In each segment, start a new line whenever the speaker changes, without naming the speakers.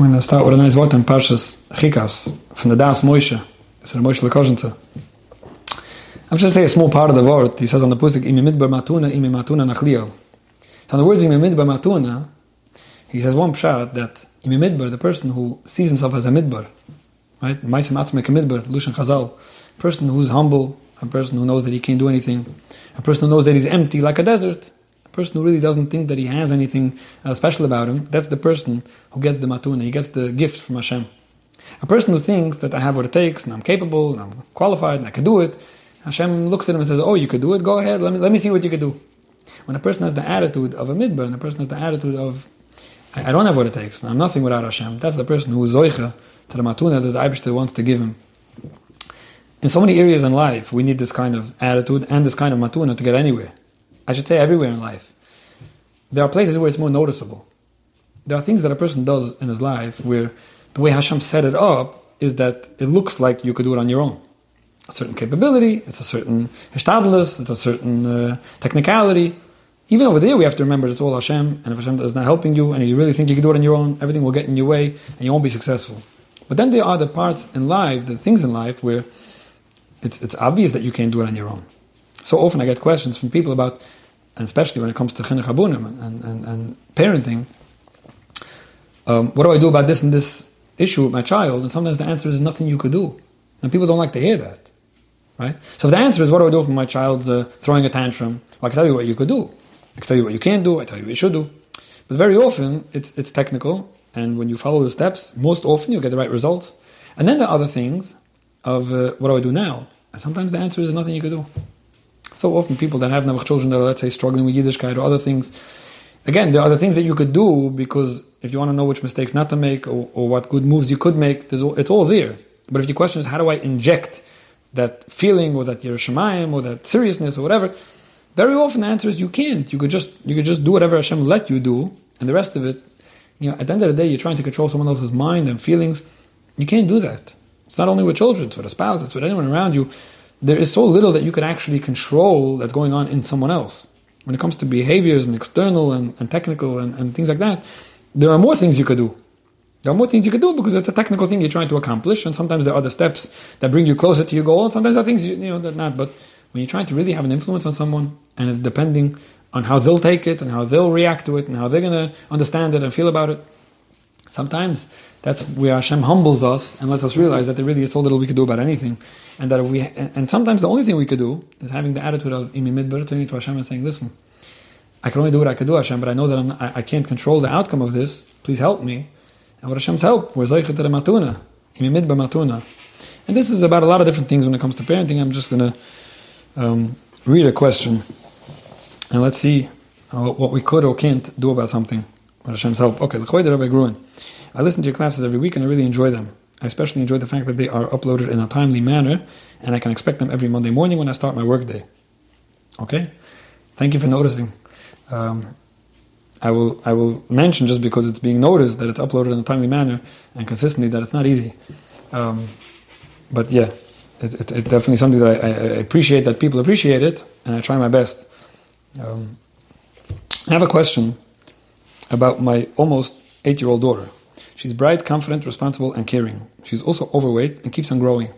Going to start with a nice word in Parshas Chikas from the Das Moshe. It's a Moshe Lekoshenze. I'm just say a small part of the word. He says on the Pusik, Imi midbar matuna, imi matuna nachliel. So in the words Imi midbar matuna, he says one pshat that Imi midbar, the person who sees himself as a midbar, right? Maisim atzmek midbar, Lushan Chazal. A person who's humble, a person who knows that he can't do anything, a person who knows that he's empty like a desert, a person who really doesn't think that he has anything uh, special about him, that's the person who gets the matuna, he gets the gift from Hashem. A person who thinks that I have what it takes, and I'm capable, and I'm qualified, and I can do it, Hashem looks at him and says, Oh, you could do it, go ahead, let me, let me see what you could do. When a person has the attitude of a midbar, and a person has the attitude of, I, I don't have what it takes, I'm nothing without Hashem, that's the person who is zoicha to the matuna that the Eibishter wants to give him. In so many areas in life, we need this kind of attitude and this kind of matuna to get anywhere. I should say everywhere in life. There are places where it's more noticeable. There are things that a person does in his life where the way Hashem set it up is that it looks like you could do it on your own. A certain capability, it's a certain hishtadlus, it's a certain uh, technicality. Even over there, we have to remember it's all Hashem, and if Hashem is not helping you, and you really think you can do it on your own, everything will get in your way, and you won't be successful. But then there are the parts in life, the things in life, where it's, it's obvious that you can't do it on your own. So often I get questions from people about and especially when it comes to chinuch and, and, and, parenting, um, what do I do about this and this issue with my child? And sometimes the answer is nothing you could do. And people don't like to hear that, right? So if the answer is what do I do for my child uh, throwing a tantrum, well, I can tell you what you could do. I can tell you what you can't do. I tell you what you should do. But very often it's it's technical, and when you follow the steps, most often you get the right results. And then there are other things of uh, what do I do now? And sometimes the answer is nothing you could do. So often people that have Nebuch children that are, let's say, struggling with Yiddishkeit or other things, again, there are other things that you could do because if you want to know which mistakes not to make or, or what good moves you could make, all, it's all there. But if your question is, how do I inject that feeling or that yiras Shamayim or that seriousness or whatever, very often the answer is you can't. You could just you could just do whatever Hashem let you do, and the rest of it, you know, at the end of the day, you're trying to control someone else's mind and feelings. You can't do that. It's not only with children; it's with a spouse, it's with anyone around you there is so little that you could actually control that's going on in someone else. When it comes to behaviors and external and, and technical and, and things like that, there are more things you could do. There are more things you could do because it's a technical thing you're trying to accomplish, and sometimes there are other steps that bring you closer to your goal, and sometimes there are things you, you know that not. But when you're trying to really have an influence on someone, and it's depending on how they'll take it and how they'll react to it and how they're going to understand it and feel about it, sometimes that's where Hashem humbles us and lets us realize that there really is so little we could do about anything, and that we and sometimes the only thing we could do is having the attitude of imi midbar turning to Hashem and saying, "Listen, I can only do what I can do, Hashem, but I know that I'm, I, I can't control the outcome of this. Please help me." And with Hashem's help, we're zoichet matuna, imi midbar matuna, and this is about a lot of different things when it comes to parenting. I'm just to um, read a question, and let's see uh, what we could or can't do about something. With Hashem's help. Okay, the Rabbi Gruen. I listen to your classes every week and I really enjoy them. I especially enjoy the fact that they are uploaded in a timely manner and I can expect them every Monday morning when I start my workday. Okay? Thank you for noticing. Um, I will I will mention just because it's being noticed that it's uploaded in a timely manner and consistently that it's not easy. Um, but yeah, it, it, it's definitely something that I, I, appreciate that people appreciate it, and I try my best. Um, I have a question about my almost eight-year-old daughter. She's bright, confident, responsible, and caring. She's also overweight and keeps on growing.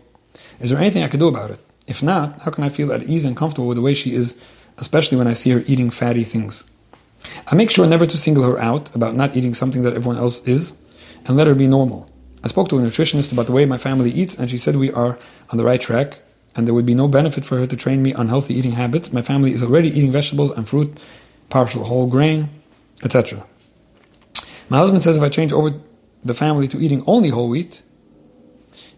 Is there anything I could do about it? If not, how can I feel at ease and comfortable with the way she is, especially when I see her eating fatty things? I make sure never to single her out about not eating something that everyone else is, and let her be normal. I spoke to a nutritionist about the way my family eats, and she said we are on the right track, and there would be no benefit for her to train me on healthy eating habits. My family is already eating vegetables and fruit, partial whole grain, etc. My husband says if I change over the family to eating only whole wheat,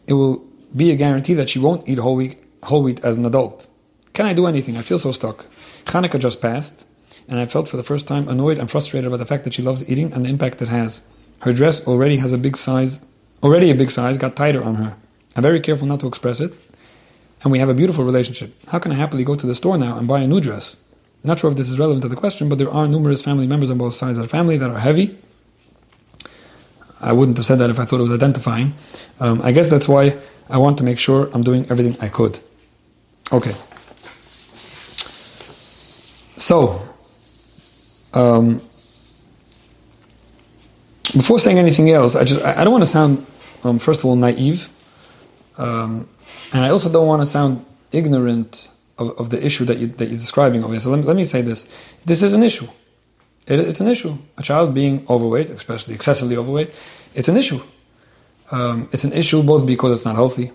it will be a guarantee that she won't eat whole wheat, whole wheat as an adult. Can I do anything? I feel so stuck. Hanukkah just passed, and I felt for the first time annoyed and frustrated by the fact that she loves eating and the impact it has. Her dress already has a big size, already a big size, got tighter on her. I'm very careful not to express it, and we have a beautiful relationship. How can I happily go to the store now and buy a new dress? Not sure if this is relevant to the question, but there are numerous family members on both sides of the family that are heavy I wouldn't have said that if I thought it was identifying. Um, I guess that's why I want to make sure I'm doing everything I could. Okay. So, um, before saying anything else, I just I don't want to sound, um, first of all, naive, um, and I also don't want to sound ignorant of, of, the issue that you that you're describing here. So let let me say this: this is an issue. It, it's an issue. A child being overweight, especially excessively overweight, it's an issue. Um, it's an issue both because it's not healthy.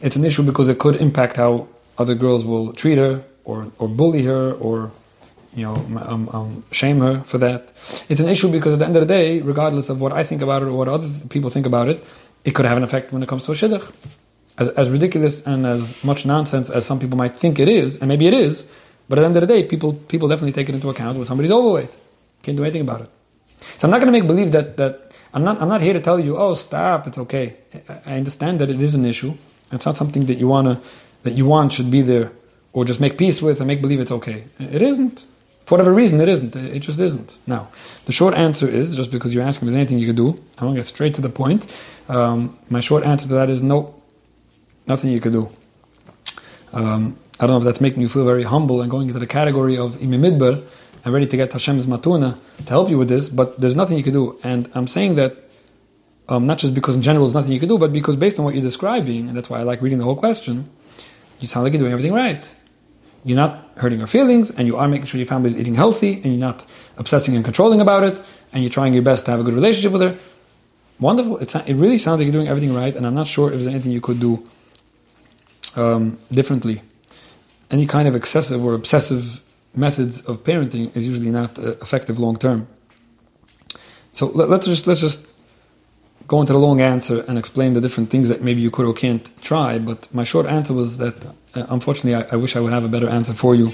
It's an issue because it could impact how other girls will treat her or, or bully her or you know um, um, shame her for that. It's an issue because at the end of the day, regardless of what I think about it or what other people think about it, it could have an effect when it comes to a shidduch. As, as ridiculous and as much nonsense as some people might think it is, and maybe it is, but at the end of the day, people people definitely take it into account when somebody's overweight. Can't do anything about it. So I'm not going to make believe that that I'm not I'm not here to tell you, oh, stop, it's okay. I understand that it is an issue. It's not something that you wanna that you want should be there, or just make peace with and make believe it's okay. It isn't. For whatever reason, it isn't. It just isn't. Now, the short answer is just because you're asking if there's anything you could do, I want to get straight to the point. Um, my short answer to that is no, nothing you could do. Um, I don't know if that's making you feel very humble and going into the category of imimidbar and ready to get Hashem's matuna to help you with this, but there's nothing you can do. And I'm saying that um, not just because in general there's nothing you can do, but because based on what you're describing, and that's why I like reading the whole question, you sound like you're doing everything right. You're not hurting her feelings, and you are making sure your family is eating healthy, and you're not obsessing and controlling about it, and you're trying your best to have a good relationship with her. Wonderful. It really sounds like you're doing everything right, and I'm not sure if there's anything you could do um, differently. Any kind of excessive or obsessive methods of parenting is usually not uh, effective long term. So let, us just let's just go into the long answer and explain the different things that maybe you could or can't try. But my short answer was that, uh, unfortunately, I, I, wish I would have a better answer for you.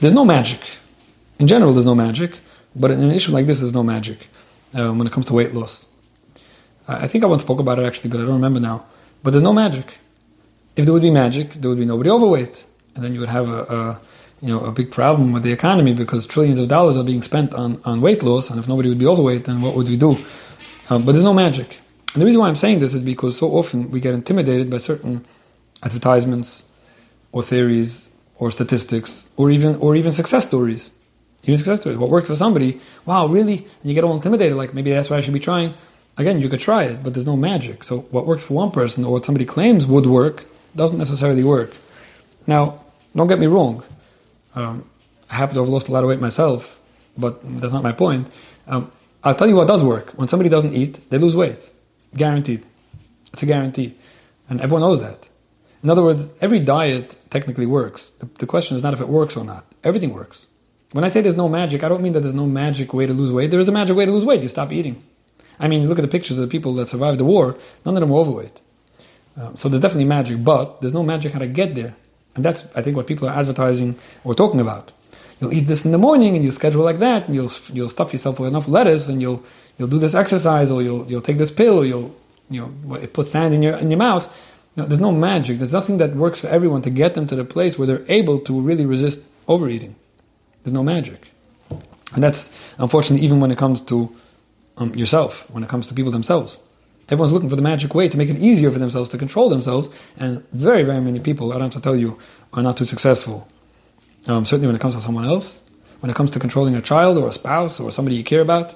There's no magic. In general, there's no magic, but in an issue like this, there's no magic uh, when it comes to weight loss. I, I think I once spoke about it actually, but I don't remember now. But there's no magic. If there would be magic, there would be nobody overweight, and then you would have a, a you know a big problem with the economy because trillions of dollars are being spent on, on weight loss, and if nobody would be overweight, then what would we do? Um, but there's no magic. And the reason why I'm saying this is because so often we get intimidated by certain advertisements or theories or statistics or even or even success stories. Even success stories. What works for somebody, wow, really? And you get all intimidated, like maybe that's what I should be trying. Again, you could try it, but there's no magic. So what works for one person or what somebody claims would work doesn't necessarily work. Now, don't get me wrong. Um, I happen to have lost a lot of weight myself, but that's not my point. Um, I'll tell you what does work. When somebody doesn't eat, they lose weight. Guaranteed. It's a guarantee. And everyone knows that. In other words, every diet technically works. The, the, question is not if it works or not. Everything works. When I say there's no magic, I don't mean that there's no magic way to lose weight. There is a magic way to lose weight. You stop eating. I mean, look at the pictures of the people that survived the war. None of them were overweight. Um, so there's definitely magic, but there's no magic how to get there. And that's, I think, what people are advertising or talking about you'll eat this in the morning and you'll schedule like that and you'll you'll stuff yourself with enough lettuce and you'll you'll do this exercise or you'll you'll take this pill or you'll you know it puts sand in your in your mouth. There's no magic. There's nothing that works for everyone to get them to the place where they're able to really resist overeating. There's no magic, and that's unfortunately even when it comes to um, yourself, when it comes to people themselves. Everyone's looking for the magic way to make it easier for themselves to control themselves, and very, very many people, I don't have to tell you, are not too successful um, certainly when it comes to someone else, when it comes to controlling a child or a spouse or somebody you care about.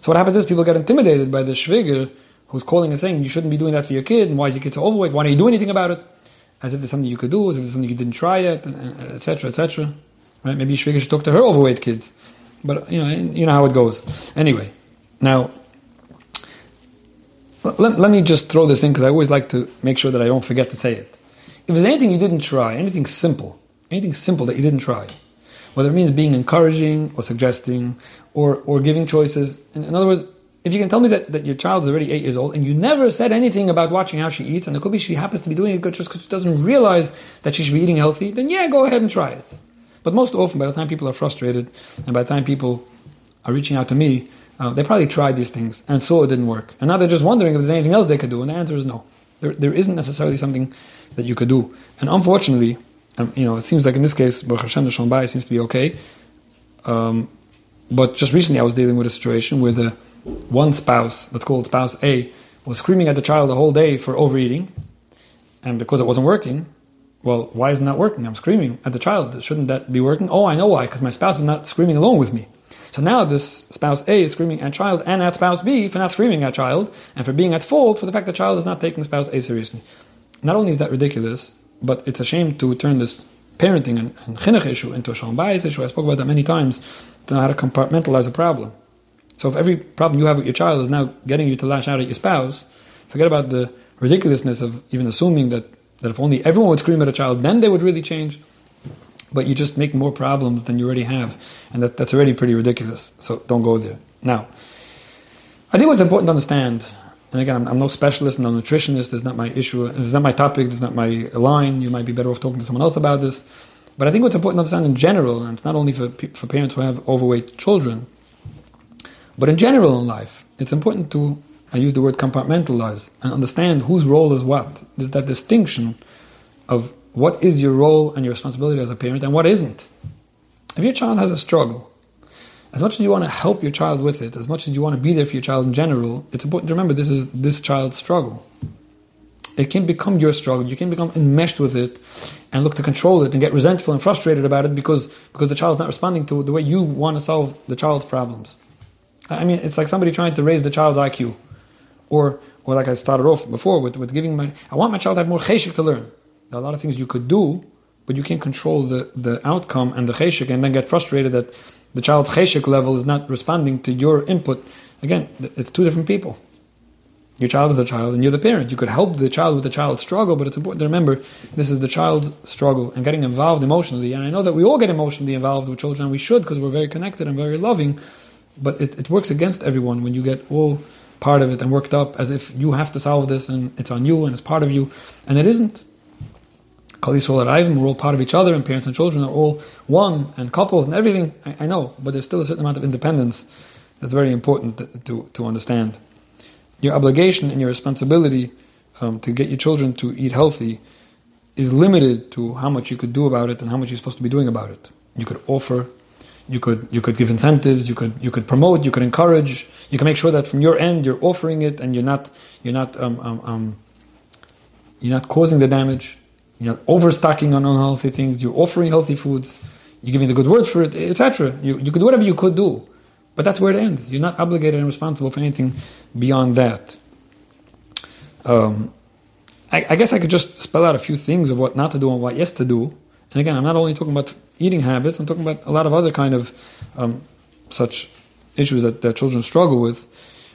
So what happens is people get intimidated by the shviger who's calling and saying you shouldn't be doing that for your kid, and why is your kid so overweight? Why don't you do anything about it? As if there's something you could do, as if there's something you didn't try yet, etc., etc. Right? Maybe shviger should talk to her overweight kids, but you know, you know how it goes. Anyway, now let, let me just throw this in because I always like to make sure that I don't forget to say it. If there's anything you didn't try, anything simple, anything simple that you didn't try, whether it means being encouraging or suggesting or, or giving choices. In, in other words, if you can tell me that, that your child is already eight years old and you never said anything about watching how she eats, and it could be she happens to be doing it good just because she doesn't realize that she should be eating healthy, then yeah, go ahead and try it. But most often, by the time people are frustrated and by the time people are reaching out to me, uh, they probably tried these things and saw it didn't work. And now they're just wondering if there's anything else they could do, and the answer is no. There, there isn't necessarily something that you could do. And unfortunately, um, you know, it seems like in this case, Baruch Hashem, the Shalom seems to be okay. Um, but just recently, I was dealing with a situation where the one spouse, let's call it spouse A, was screaming at the child the whole day for overeating, and because it wasn't working, well, why isn't that working? I'm screaming at the child. Shouldn't that be working? Oh, I know why, because my spouse is not screaming along with me. So now this spouse A is screaming at child and at spouse B for not screaming at child and for being at fault for the fact that child is not taking spouse A seriously. Not only is that ridiculous, but it's a shame to turn this parenting and, and chinuch issue into a shalom bayis issue. I spoke about that many times to know how to compartmentalize a problem. So if every problem you have with your child is now getting you to lash out at your spouse, forget about the ridiculousness of even assuming that, that if only everyone would scream at a child, then they would really change. But you just make more problems than you already have, and that, that's already pretty ridiculous. So don't go there. Now, I think what's important to understand and again, I'm, I'm, no specialist, I'm no nutritionist. It's not my issue. It's not my topic. It's not my line. You might be better off talking to someone else about this. But I think what's important to understand in general, and it's not only for for parents who have overweight children, but in general in life, it's important to I use the word compartmentalize and understand whose role is what. There's that distinction of what is your role and your responsibility as a parent and what isn't. If your child has a struggle, as much as you want to help your child with it, as much as you want to be there for your child in general, it's important to remember this is this child's struggle. It can become your struggle. You can become enmeshed with it and look to control it and get resentful and frustrated about it because, because the child's not responding to the way you want to solve the child's problems. I mean, it's like somebody trying to raise the child's IQ. Or, or like I started off before with, with giving my, I want my child to have more cheshik to learn. There are a lot of things you could do, but you can't control the, the outcome and the cheshik and then get frustrated that the child's cheshik level is not responding to your input, again, it's two different people. Your child is a child and you're the parent. You could help the child with the child's struggle, but it's important to remember this is the child's struggle and getting involved emotionally. And I know that we all get emotionally involved with children, and we should because we're very connected and very loving, but it, it works against everyone when you get all part of it and worked up as if you have to solve this and it's on you and it's part of you. And it isn't. Kol Yisrael Arayvim, we're all part of each other, and parents and children are all one, and couples and everything. I, I know, but there's still a certain amount of independence that's very important to, to, to understand. Your obligation and your responsibility um, to get your children to eat healthy is limited to how much you could do about it and how much you're supposed to be doing about it. You could offer, you could you could give incentives, you could you could promote, you could encourage, you can make sure that from your end you're offering it and you're not you're not um, um, um you're not causing the damage. You're overstocking on unhealthy things. You're offering healthy foods. You're giving the good word for it, etc. You, you could do whatever you could do, but that's where it ends. You're not obligated and responsible for anything beyond that. Um, I, I, guess I could just spell out a few things of what not to do and what yes to do. And again, I'm not only talking about eating habits. I'm talking about a lot of other kind of um, such issues that, that children struggle with.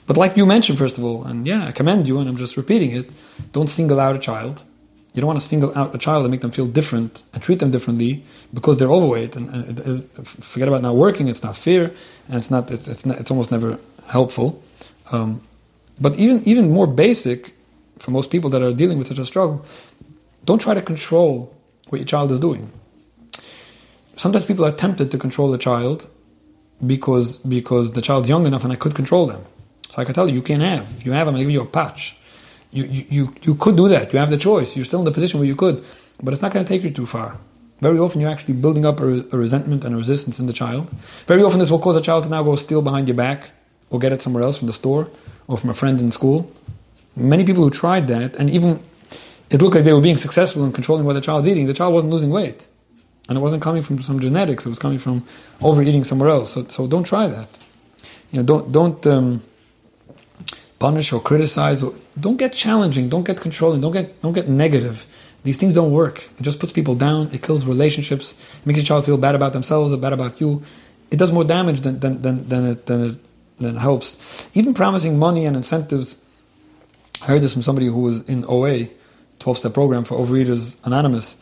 But like you mentioned, first of all, and yeah, I commend you, and I'm just repeating it. Don't single out a child you don't want to single out a child and make them feel different and treat them differently because they're overweight. And, and it, it, forget about not working. It's not fair, and it's not. It's it's, not, it's almost never helpful. Um, but even even more basic for most people that are dealing with such a struggle, don't try to control what your child is doing. Sometimes people are tempted to control the child because because the child's young enough and I could control them. So I can tell you, you can't have. If you have, I'm to give you a patch you, you, you could do that. You have the choice. You're still in the position where you could, but it's not going to take you too far. Very often, you're actually building up a, a, resentment and a resistance in the child. Very often, this will cause a child to now go steal behind your back or get it somewhere else from the store or from a friend in school. Many people who tried that, and even it looked like they were being successful in controlling what the child's eating, the child wasn't losing weight. And it wasn't coming from some genetics, it was coming from overeating somewhere else. So, so don't try that. You know, don't, don't, um, punish or criticize. Or, don't get challenging. Don't get controlling. Don't get don't get negative. These things don't work. It just puts people down. It kills relationships. It makes your child feel bad about themselves or bad about you. It does more damage than than than, than it than it than it helps. Even promising money and incentives. I heard this from somebody who was in OA, 12 step program for Overeaters Anonymous,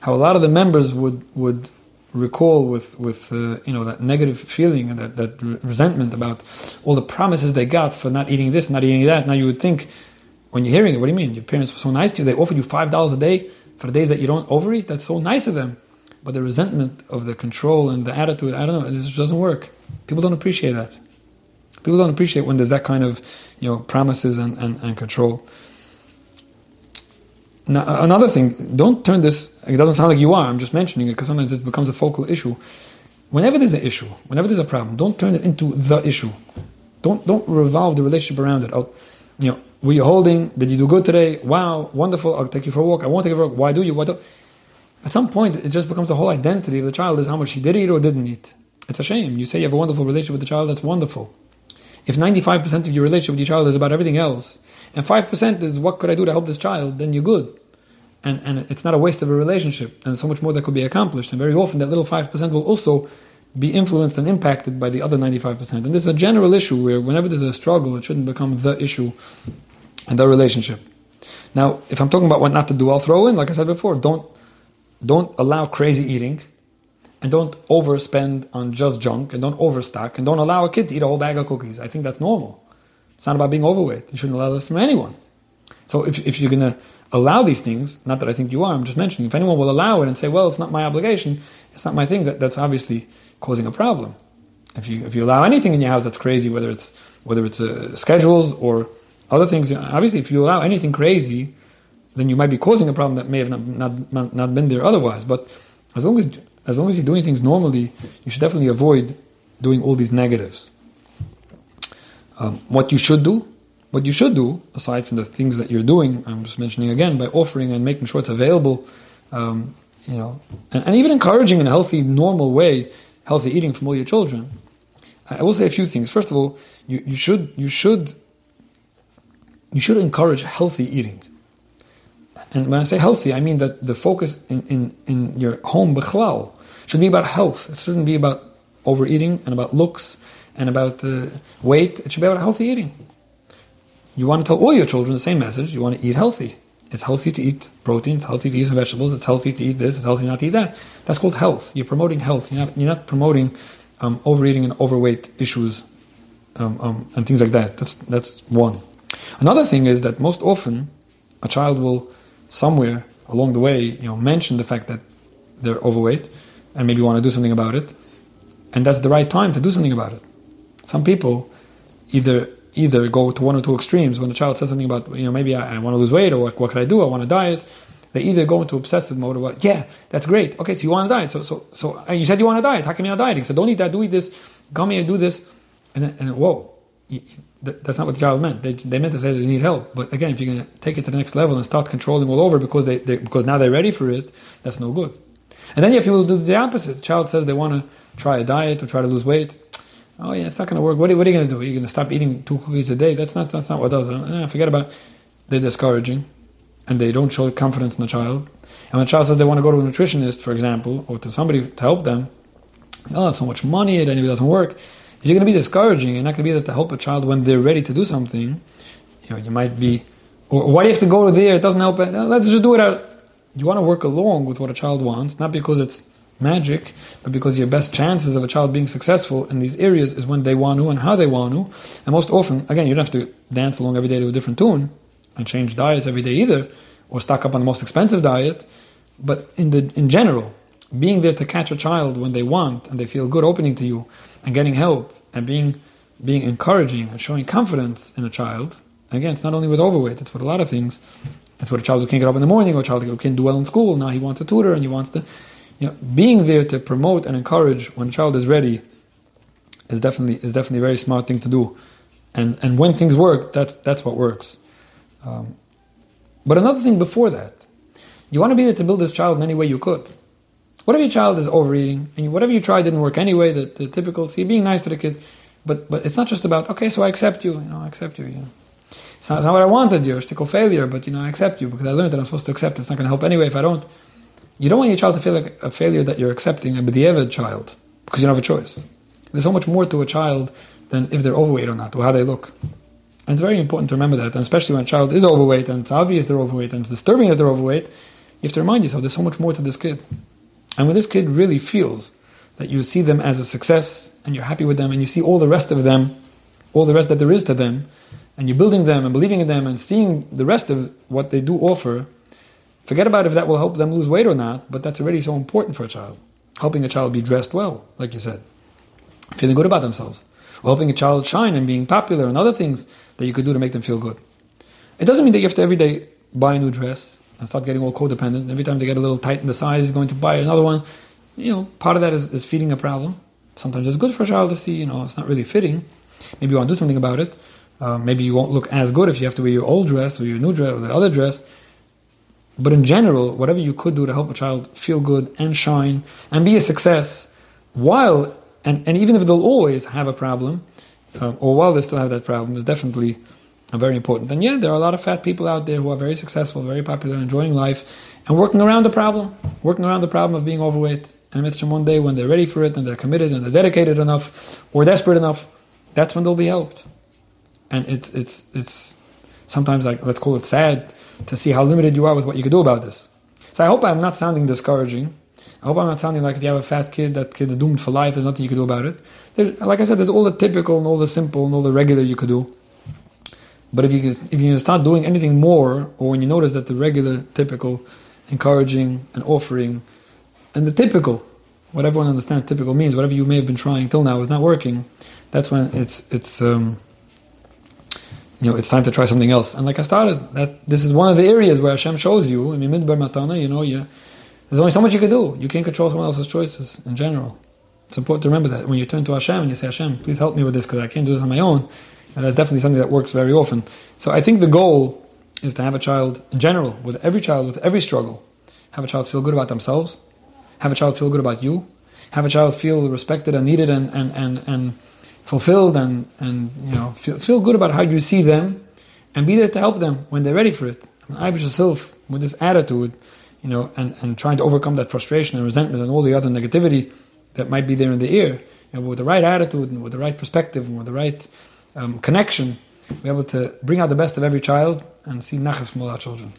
how a lot of the members would would recall with with uh, you know that negative feeling and that, that resentment about all the promises they got for not eating this, not eating that. Now you would think when you're hearing it, what do you mean? Your parents were so nice to you; they offered you five dollars a day for the days that you don't overeat. That's so nice of them. But the resentment of the control and the attitude, I don't know, this just doesn't work. People don't appreciate that. People don't appreciate when there's that kind of you know promises and, and, and control. Now, another thing, don't turn this, it doesn't sound like you are, I'm just mentioning it because sometimes it becomes a focal issue. Whenever there's an issue, whenever there's a problem, don't turn it into the issue. Don't, don't revolve the relationship around it. I'll, you know, were you holding? Did you do good today? Wow, wonderful. I'll take you for a walk. I won't take you for a walk. Why do you? Why do? At some point, it just becomes the whole identity of the child is how much he did eat or didn't eat. It's a shame. You say you have a wonderful relationship with the child, that's wonderful. If 95% of your relationship with your child is about everything else, and 5% is what could I do to help this child, then you're good. And, and it's not a waste of a relationship, and so much more that could be accomplished. And very often, that little 5% will also be influenced and impacted by the other 95%. And this is a general issue where whenever there's a struggle, it shouldn't become the issue and the relationship. Now, if I'm talking about what not to do, I'll throw in, like I said before, don't, don't allow crazy eating and don't overspend on just junk and don't overstock and don't allow a kid to eat a whole bag of cookies. I think that's normal. It's not about being overweight. You shouldn't allow that from anyone. So if, if you're going to allow these things, not that I think you are, I'm just mentioning, if anyone will allow it and say, well, it's not my obligation, it's not my thing, that, that's obviously causing a problem. If you, if you allow anything in your house that's crazy, whether it's, whether it's uh, schedules or other things, obviously if you allow anything crazy, then you might be causing a problem that may have not, not, not been there otherwise. But as long as, as long as you're doing things normally, you should definitely avoid doing all these negatives. Um, what you should do, what you should do, aside from the things that you're doing, I'm just mentioning again, by offering and making sure it's available, um, you know, and, and, even encouraging in a healthy, normal way, healthy eating from all your children. I will say a few things. First of all, you, you should you should you should encourage healthy eating. And when I say healthy, I mean that the focus in, in, in your home, bichlal, should be about health. It shouldn't be about overeating and about looks and about uh, weight. It should be about healthy eating. You want to tell all your children the same message. You want to eat healthy. It's healthy to eat protein. It's healthy to eat some vegetables. It's healthy to eat this. It's healthy not to eat that. That's called health. You're promoting health. You're not, you're not promoting um, overeating and overweight issues um, um, and things like that. That's that's one. Another thing is that most often a child will somewhere along the way, you know, mention the fact that they're overweight and maybe want to do something about it, and that's the right time to do something about it. Some people either either go to one or two extremes when the child says something about you know maybe I, I want to lose weight or what, what could I do? I want to diet. They either go into obsessive mode about yeah, that's great. Okay, so you want to diet. So so so you said you want to diet. How come you're not dieting? So don't eat that. Do eat this. Come here, do this. And then, and whoa, that's not what the child meant. They, they meant to say they need help. But again, if you're going to take it to the next level and start controlling all over because they, they, because now they're ready for it, that's no good. And then you have people who do the opposite. Child says they want to try a diet or try to lose weight. Oh yeah, it's not going to work. What are, what are you going to do? You're you going to stop eating two cookies a day? That's not that's not what does it. Eh, forget about. It. They're discouraging, and they don't show confidence in the child. And when a child says they want to go to a nutritionist, for example, or to somebody to help them, oh, so much money, it doesn't work you're going to be discouraging, you're not going to be able to help a child when they're ready to do something. You know, you might be, or why do you have to go there? It doesn't help. Let's just do it out. You want to work along with what a child wants, not because it's magic, but because your best chances of a child being successful in these areas is when they want to and how they want to. And most often, again, you don't have to dance along every day to a different tune and change diets every day either, or stock up on the most expensive diet. But in the in general, being there to catch a child when they want and they feel good opening to you and getting help and being being encouraging and showing confidence in a child. Again, it's not only with overweight; it's with a lot of things. It's what a child who can't get up in the morning, or a child who can't do well in school. Now he wants a tutor, and he wants to, you know, being there to promote and encourage when a child is ready is definitely is definitely a very smart thing to do. And and when things work, that's that's what works. Um, but another thing before that, you want to be there to build this child in any way you could. Whatever your child is overeating and whatever you tried didn't work anyway? The, the typical, see, being nice to the kid, but but it's not just about okay, so I accept you, you know, I accept you. You know. It's not, it's not what I wanted. You're a stickle failure, but you know, I accept you because I learned that I'm supposed to accept. It's not going to help anyway if I don't. You don't want your child to feel like a failure that you're accepting a b'diavad child because you don't have a choice. There's so much more to a child than if they're overweight or not, or how they look. And it's very important to remember that, and especially when a child is overweight and it's obvious they're overweight and it's disturbing that they're overweight, you have to remind yourself there's so much more to this kid. And when this kid really feels that you see them as a success and you're happy with them and you see all the rest of them, all the rest that there is to them, and you're building them and believing in them and seeing the rest of what they do offer, forget about if that will help them lose weight or not, but that's already so important for a child. Helping a child be dressed well, like you said, feeling good about themselves, or helping a child shine and being popular and other things that you could do to make them feel good. It doesn't mean that you have to every day buy a new dress and start getting all codependent. Every time they get a little tight in the size, you're going to buy another one. You know, part of that is, is feeding a problem. Sometimes it's good for a child to see, you know, it's not really fitting. Maybe you want to do something about it. Uh, maybe you won't look as good if you have to wear your old dress or your new dress or the other dress. But in general, whatever you could do to help a child feel good and shine and be a success while And, and even if they'll always have a problem, um, or while they still have that problem, is definitely uh, very important. And yeah, there are a lot of fat people out there who are very successful, very popular, enjoying life, and working around the problem, working around the problem of being overweight. And Mitzvah one day when they're ready for it and they're committed and they're dedicated enough or desperate enough, that's when they'll be helped. And it's it's it's sometimes like let's call it sad to see how limited you are with what you can do about this. So I hope I'm not sounding discouraging. I hope I'm not sounding like if you have a fat kid, that kid's doomed for life. There's nothing you can do about it. There, like I said, there's all the typical and all the simple and all the regular you could do. But if you if you start doing anything more, or when you notice that the regular, typical, encouraging and offering, and the typical, what everyone understands typical means, whatever you may have been trying till now is not working, that's when it's it's um, you know it's time to try something else. And like I started, that this is one of the areas where Hashem shows you. I mean, midbar matana, you know, you, there's only so much you can do. You can't control someone else's choices in general. It's important to remember that when you turn to Hashem and you say, Hashem, please help me with this because I can't do this on my own. And that's definitely something that works very often. So I think the goal is to have a child in general, with every child, with every struggle, have a child feel good about themselves, have a child feel good about you, have a child feel respected and needed and, and, and, and fulfilled and, and you know, feel, feel good about how you see them and be there to help them when they're ready for it. I mean, yourself with this attitude, you know, and, and trying to overcome that frustration and resentment and all the other negativity that might be there in the ear, you know, with the right attitude and with the right perspective and with the right um, connection, be able to bring out the best of every child and see nachas from all our children.